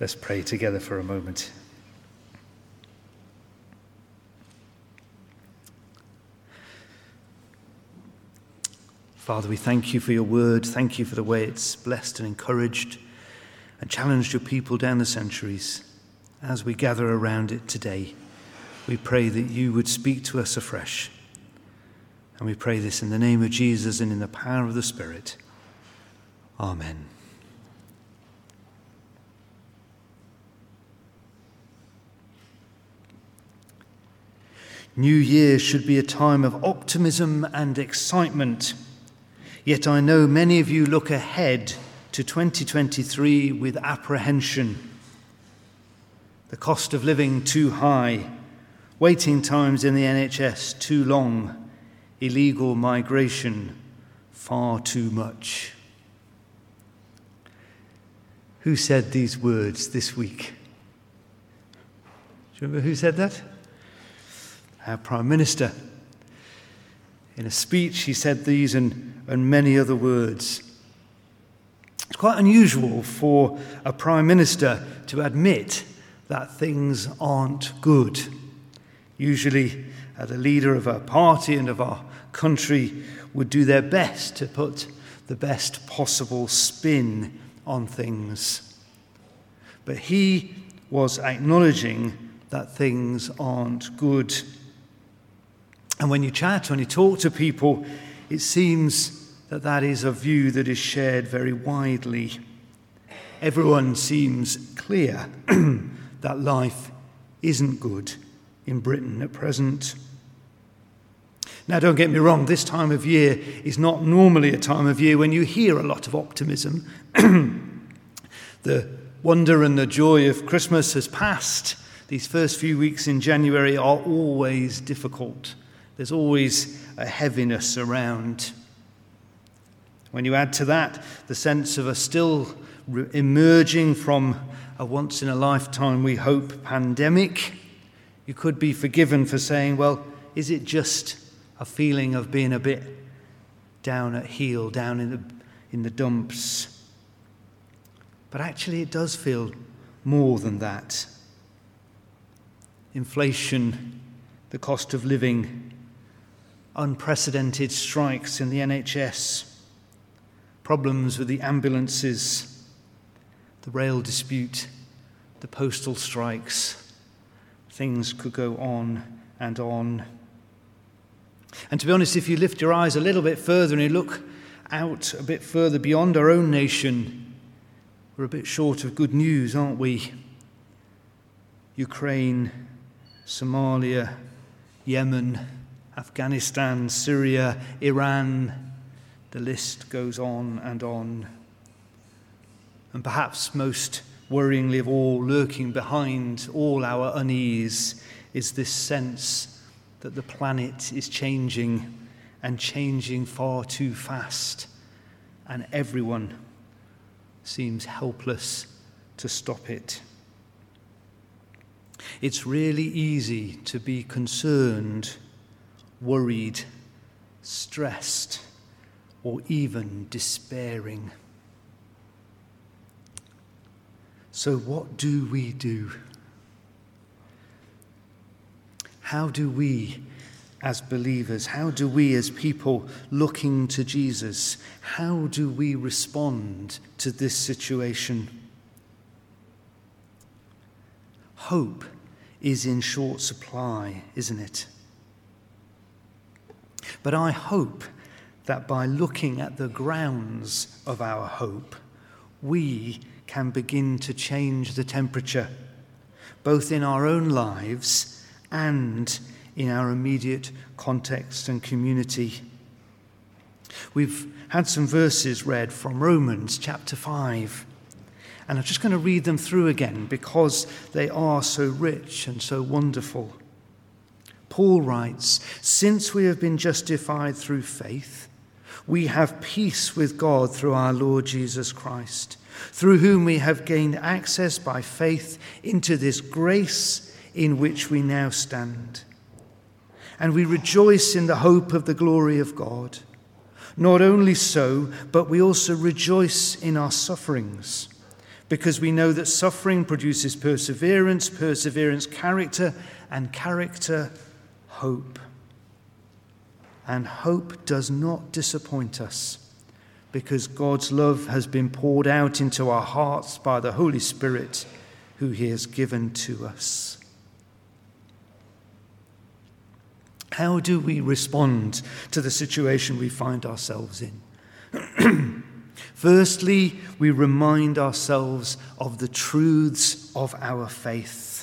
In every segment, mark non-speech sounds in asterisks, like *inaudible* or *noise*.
Let's pray together for a moment. Father, we thank you for your word. Thank you for the way it's blessed and encouraged and challenged your people down the centuries. As we gather around it today, we pray that you would speak to us afresh. And we pray this in the name of Jesus and in the power of the Spirit. Amen. New Year should be a time of optimism and excitement. Yet I know many of you look ahead to 2023 with apprehension. The cost of living too high, waiting times in the NHS too long, illegal migration far too much. Who said these words this week? Do you remember who said that? Our Prime Minister. In a speech, he said these and, and many other words. It's quite unusual for a Prime Minister to admit that things aren't good. Usually, uh, the leader of our party and of our country would do their best to put the best possible spin on things. But he was acknowledging that things aren't good. And when you chat, when you talk to people, it seems that that is a view that is shared very widely. Everyone seems clear *clears throat* that life isn't good in Britain at present. Now, don't get me wrong, this time of year is not normally a time of year when you hear a lot of optimism. *clears throat* the wonder and the joy of Christmas has passed. These first few weeks in January are always difficult. There's always a heaviness around. When you add to that the sense of a still emerging from a once in a lifetime, we hope, pandemic, you could be forgiven for saying, well, is it just a feeling of being a bit down at heel, down in the, in the dumps? But actually, it does feel more than that. Inflation, the cost of living, unprecedented strikes in the NHS, problems with the ambulances, the rail dispute, the postal strikes. Things could go on and on. And to be honest, if you lift your eyes a little bit further and you look out a bit further beyond our own nation, we're a bit short of good news, aren't we? Ukraine, Somalia, Yemen, Afghanistan, Syria, Iran, the list goes on and on. And perhaps most worryingly of all, lurking behind all our unease, is this sense that the planet is changing and changing far too fast, and everyone seems helpless to stop it. It's really easy to be concerned worried, stressed, or even despairing. So, what do we do? How do we, as believers, how do we, as people looking to Jesus, how do we respond to this situation? Hope is in short supply, isn't it? But I hope that by looking at the grounds of our hope, we can begin to change the temperature, both in our own lives and in our immediate context and community. We've had some verses read from Romans chapter 5. And I'm just going to read them through again because they are so rich and so wonderful. Paul writes Since we have been justified through faith, we have peace with God through our Lord Jesus Christ, through whom we have gained access by faith into this grace in which we now stand. And we rejoice in the hope of the glory of God. Not only so, but we also rejoice in our sufferings because we know that suffering produces perseverance, perseverance, character, and character, hope. And hope does not disappoint us because God's love has been poured out into our hearts by the Holy Spirit who He has given to us. How do we respond to the situation we find ourselves in? *clears throat* Firstly, we remind ourselves of the truths of our faith.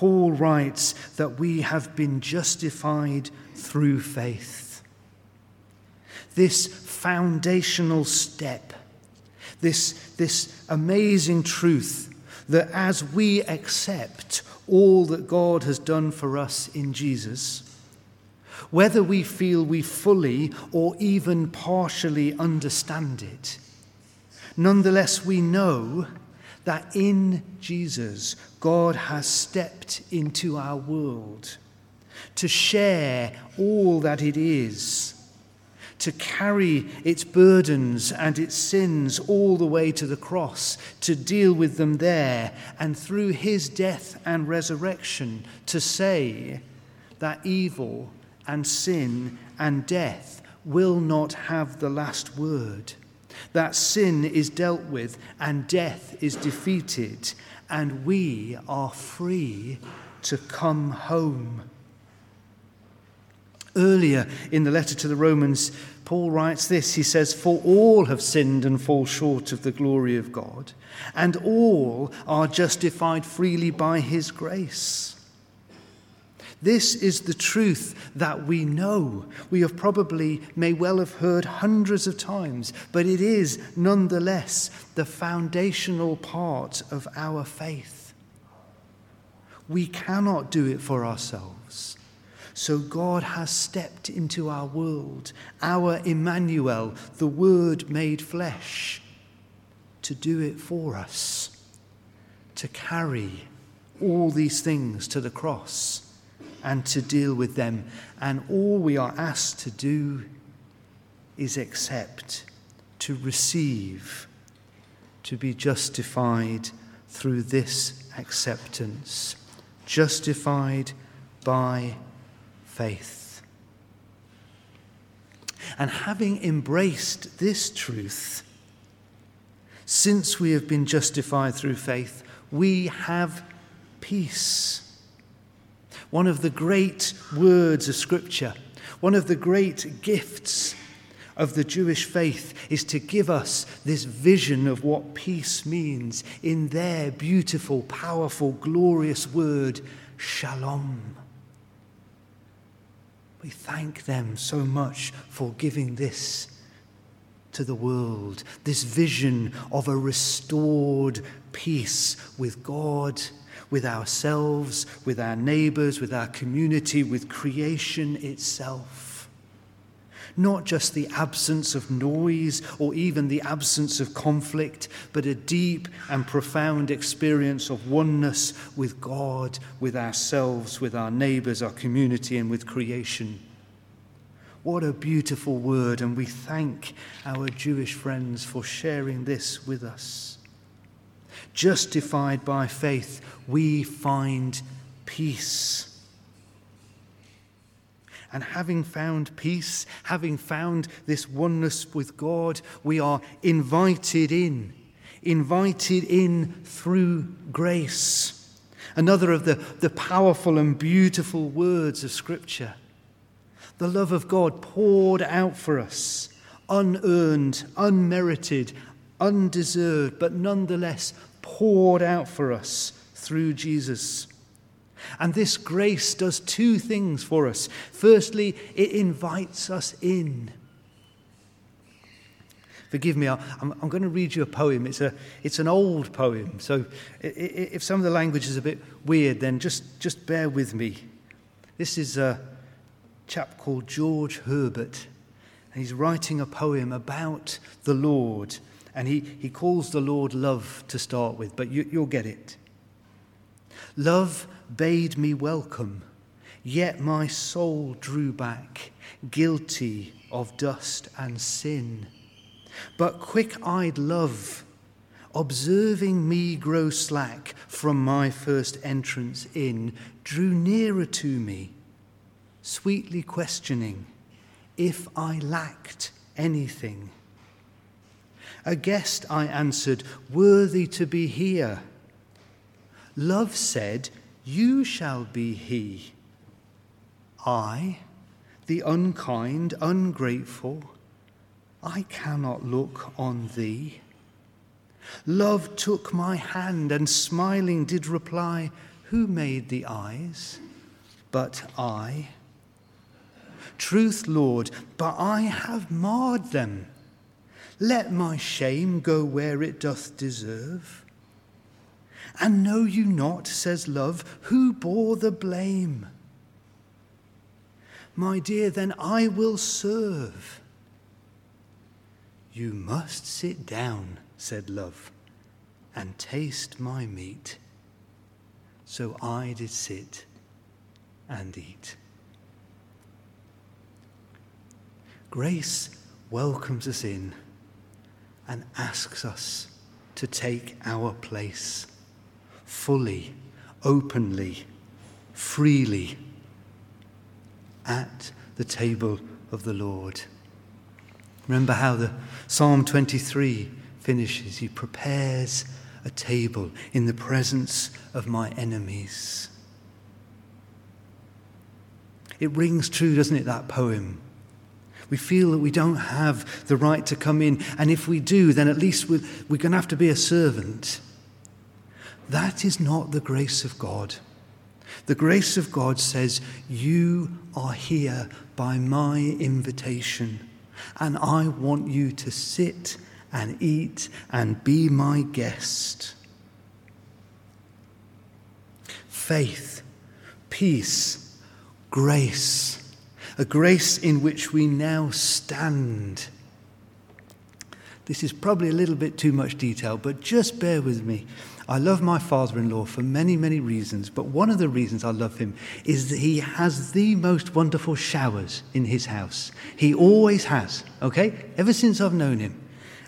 Paul writes that we have been justified through faith. This foundational step, this, this amazing truth that as we accept all that God has done for us in Jesus, whether we feel we fully or even partially understand it, nonetheless we know that in Jesus, God has stepped into our world to share all that it is, to carry its burdens and its sins all the way to the cross, to deal with them there, and through his death and resurrection to say that evil and sin and death will not have the last word. That sin is dealt with and death is defeated, and we are free to come home. Earlier in the letter to the Romans, Paul writes this He says, For all have sinned and fall short of the glory of God, and all are justified freely by his grace. This is the truth that we know. We have probably, may well have heard hundreds of times, but it is nonetheless the foundational part of our faith. We cannot do it for ourselves. So God has stepped into our world, our Emmanuel, the Word made flesh, to do it for us, to carry all these things to the cross and to deal with them. And all we are asked to do is accept, to receive, to be justified through this acceptance. Justified by faith. And having embraced this truth, since we have been justified through faith, we have peace one of the great words of Scripture, one of the great gifts of the Jewish faith is to give us this vision of what peace means in their beautiful, powerful, glorious word, shalom. We thank them so much for giving this to the world, this vision of a restored peace with God with ourselves, with our neighbors, with our community, with creation itself. Not just the absence of noise or even the absence of conflict, but a deep and profound experience of oneness with God, with ourselves, with our neighbors, our community, and with creation. What a beautiful word, and we thank our Jewish friends for sharing this with us. Justified by faith, we find peace. And having found peace, having found this oneness with God, we are invited in, invited in through grace. Another of the, the powerful and beautiful words of Scripture. The love of God poured out for us, unearned, unmerited, undeserved, but nonetheless poured out for us through Jesus. And this grace does two things for us. Firstly, it invites us in. Forgive me, I'm, I'm going to read you a poem. It's, a, it's an old poem, so if some of the language is a bit weird, then just, just bear with me. This is a chap called George Herbert, and he's writing a poem about the Lord and he, he calls the Lord love to start with, but you, you'll get it. Love bade me welcome, yet my soul drew back, guilty of dust and sin. But quick eyed love observing me grow slack from my first entrance in, drew nearer to me, sweetly questioning if I lacked anything. A guest, I answered, worthy to be here. Love said, You shall be he. I, the unkind, ungrateful, I cannot look on thee. Love took my hand and smiling did reply, Who made the eyes? But I. Truth, Lord, but I have marred them. Let my shame go where it doth deserve. And know you not, says love, who bore the blame? My dear, then I will serve. You must sit down, said love, and taste my meat. So I did sit and eat. Grace welcomes us in and asks us to take our place fully, openly, freely at the table of the Lord. Remember how the Psalm 23 finishes. He prepares a table in the presence of my enemies. It rings true, doesn't it, that poem? We feel that we don't have the right to come in, and if we do, then at least we're, going to have to be a servant. That is not the grace of God. The grace of God says, You are here by my invitation, and I want you to sit and eat and be my guest. Faith, peace, grace a grace in which we now stand. This is probably a little bit too much detail, but just bear with me. I love my father in law for many, many reasons, but one of the reasons I love him is that he has the most wonderful showers in his house. He always has, okay? Ever since I've known him.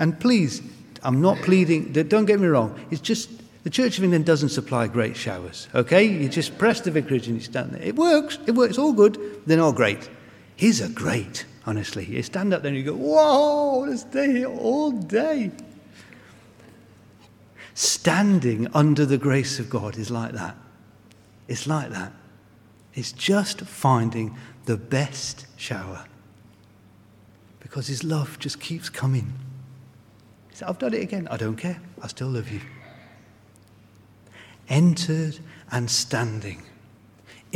And please, I'm not pleading, don't get me wrong, it's just the Church of England doesn't supply great showers, okay? You just press the vicarage and you stand there. It works, it works, all good. They're not great. His are great, honestly. You stand up there and you go, whoa, let's stay here all day. Standing under the grace of God is like that. It's like that. It's just finding the best shower because His love just keeps coming. He said, I've done it again. I don't care. I still love you. Entered and standing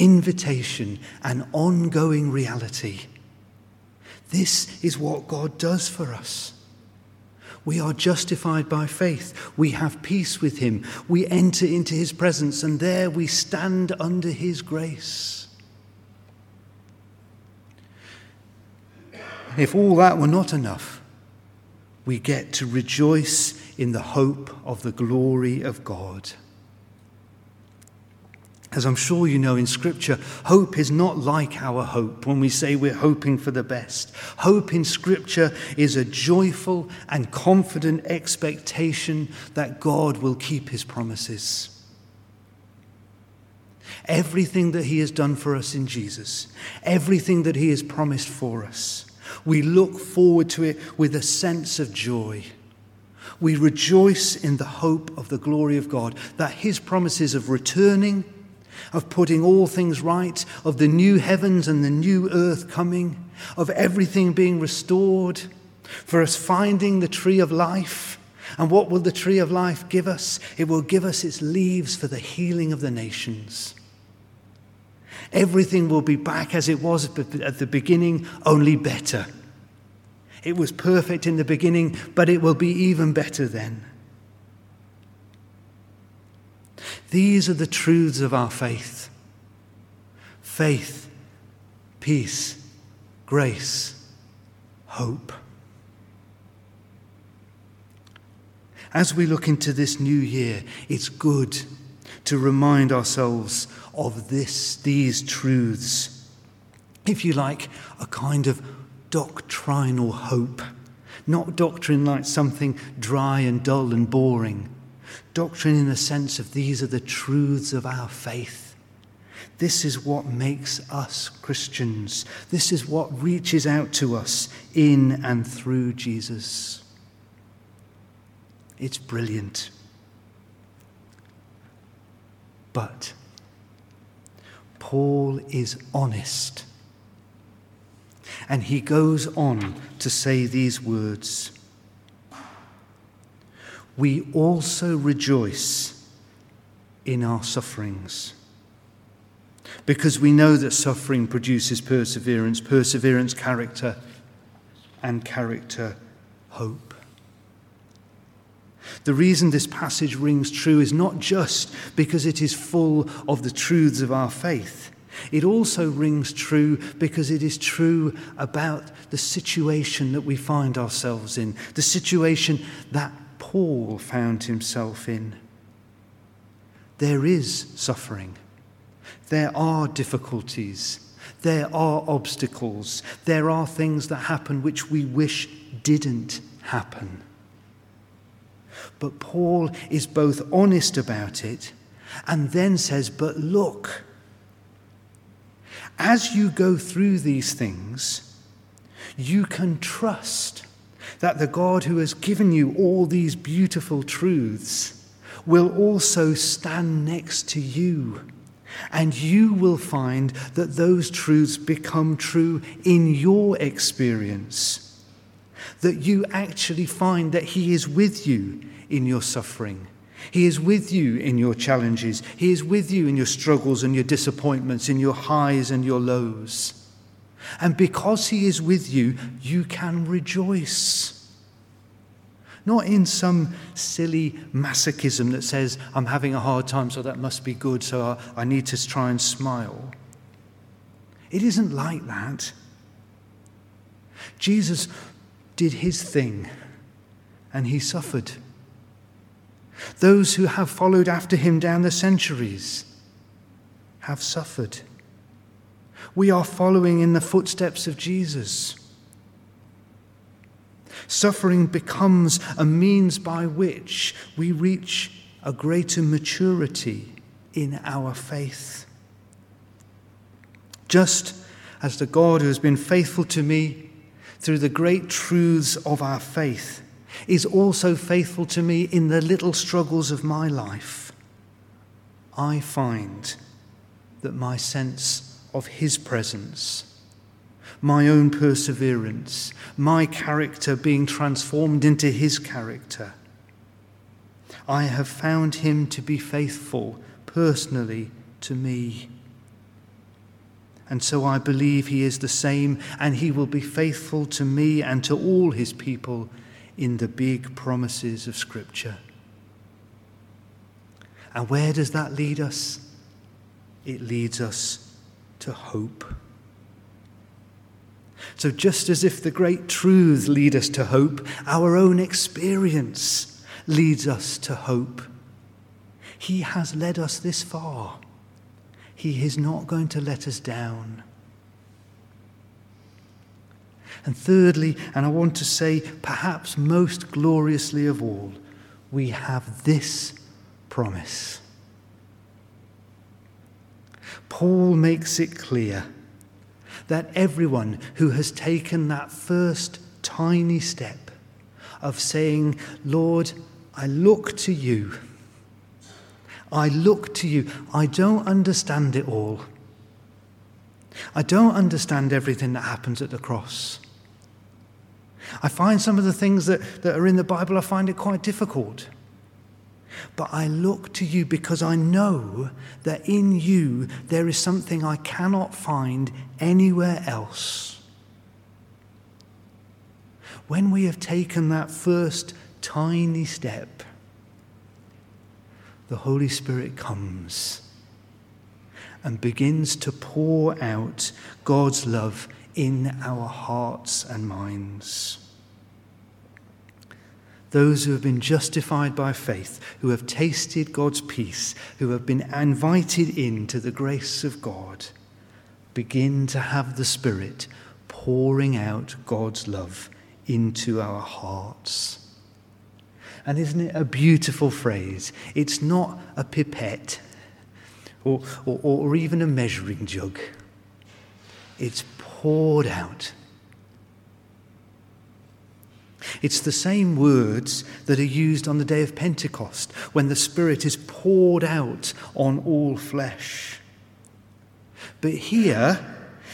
invitation, and ongoing reality. This is what God does for us. We are justified by faith. We have peace with Him. We enter into His presence, and there we stand under His grace. If all that were not enough, we get to rejoice in the hope of the glory of God. As I'm sure you know in Scripture, hope is not like our hope when we say we're hoping for the best. Hope in Scripture is a joyful and confident expectation that God will keep his promises. Everything that he has done for us in Jesus, everything that he has promised for us, we look forward to it with a sense of joy. We rejoice in the hope of the glory of God, that his promises of returning of putting all things right, of the new heavens and the new earth coming, of everything being restored, for us finding the tree of life. And what will the tree of life give us? It will give us its leaves for the healing of the nations. Everything will be back as it was at the beginning, only better. It was perfect in the beginning, but it will be even better then. These are the truths of our faith faith, peace, grace, hope. As we look into this new year, it's good to remind ourselves of this, these truths. If you like, a kind of doctrinal hope Not doctrine like something dry and dull and boring. Doctrine in the sense of these are the truths of our faith. This is what makes us Christians. This is what reaches out to us in and through Jesus. It's brilliant. But Paul is honest. And he goes on to say these words We also rejoice in our sufferings. Because we know that suffering produces perseverance, perseverance, character, and character, hope. The reason this passage rings true is not just because it is full of the truths of our faith. It also rings true because it is true about the situation that we find ourselves in, the situation that Paul found himself in. There is suffering, there are difficulties, there are obstacles, there are things that happen which we wish didn't happen. But Paul is both honest about it and then says, But look, as you go through these things, you can trust that the God who has given you all these beautiful truths will also stand next to you. And you will find that those truths become true in your experience. That you actually find that He is with you in your suffering. He is with you in your challenges. He is with you in your struggles and your disappointments, in your highs and your lows. And because He is with you, you can rejoice. Not in some silly masochism that says, I'm having a hard time, so that must be good, so I need to try and smile. It isn't like that. Jesus did his thing and he suffered those who have followed after him down the centuries have suffered. We are following in the footsteps of Jesus. Suffering becomes a means by which we reach a greater maturity in our faith. Just as the God who has been faithful to me through the great truths of our faith is also faithful to me in the little struggles of my life, I find that my sense of His presence, my own perseverance, my character being transformed into His character, I have found Him to be faithful personally to me. And so I believe He is the same, and He will be faithful to me and to all His people in the big promises of Scripture. And where does that lead us? It leads us to hope. So, just as if the great truths lead us to hope, our own experience leads us to hope. He has led us this far. He is not going to let us down. And thirdly, and I want to say perhaps most gloriously of all, we have this promise. Paul makes it clear that everyone who has taken that first tiny step of saying, Lord, I look to you. I look to you. I don't understand it all. I don't understand everything that happens at the cross. I find some of the things that, that are in the Bible, I find it quite difficult. But I look to you because I know that in you there is something I cannot find anywhere else. When we have taken that first tiny step, the Holy Spirit comes and begins to pour out God's love in our hearts and minds. Those who have been justified by faith, who have tasted God's peace, who have been invited into the grace of God, begin to have the Spirit pouring out God's love into our hearts. And isn't it a beautiful phrase? It's not a pipette or, or, or even a measuring jug, it's poured out. It's the same words that are used on the day of Pentecost when the Spirit is poured out on all flesh. But here,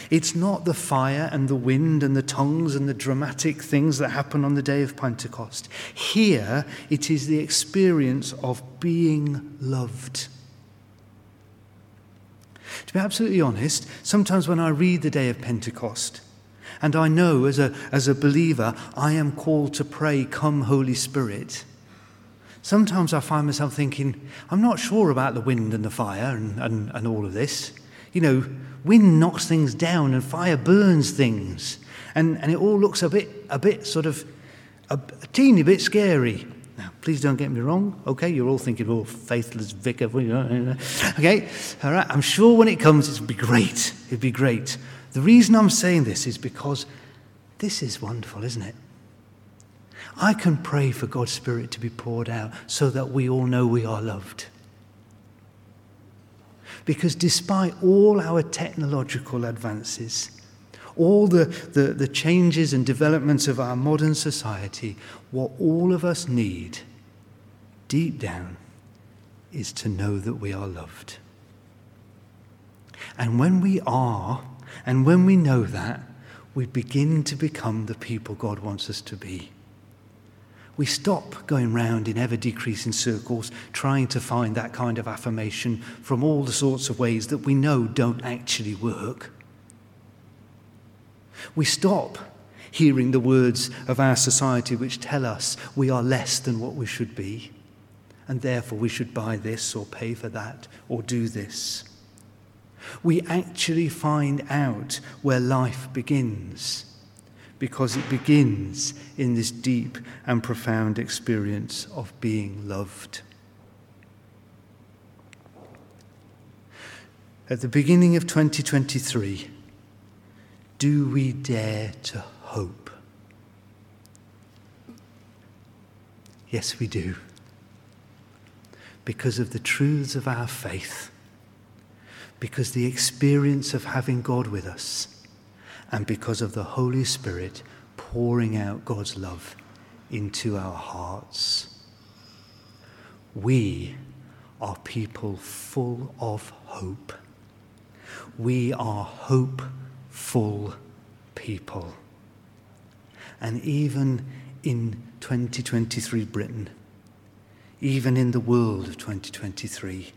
it's not the fire and the wind and the tongues and the dramatic things that happen on the day of Pentecost. Here, it is the experience of being loved. To be absolutely honest, sometimes when I read the day of Pentecost, and I know as a, as a believer, I am called to pray, Come, Holy Spirit. Sometimes I find myself thinking, I'm not sure about the wind and the fire and, and, and all of this. You know, wind knocks things down and fire burns things. And, and it all looks a bit, a bit sort of, a, a teeny bit scary. Now, please don't get me wrong. Okay, you're all thinking, oh, faithless vicar. *laughs* Okay, all right. I'm sure when it comes, it'll be great. It'll be great. The reason I'm saying this is because this is wonderful, isn't it? I can pray for God's Spirit to be poured out so that we all know we are loved. Because despite all our technological advances, all the, the, the, changes and developments of our modern society, what all of us need deep down is to know that we are loved. And when we are, and when we know that, we begin to become the people God wants us to be. We stop going round in ever decreasing circles trying to find that kind of affirmation from all the sorts of ways that we know don't actually work. We stop hearing the words of our society which tell us we are less than what we should be, and therefore we should buy this or pay for that or do this we actually find out where life begins because it begins in this deep and profound experience of being loved. At the beginning of 2023, do we dare to hope? Yes, we do. Because of the truths of our faith because the experience of having God with us and because of the Holy Spirit pouring out God's love into our hearts. We are people full of hope. We are hopeful people. And even in 2023 Britain, even in the world of 2023,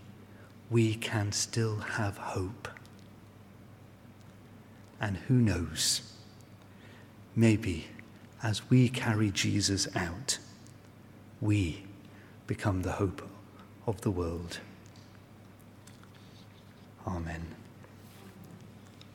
we can still have hope. And who knows, maybe as we carry Jesus out, we become the hope of the world. Amen.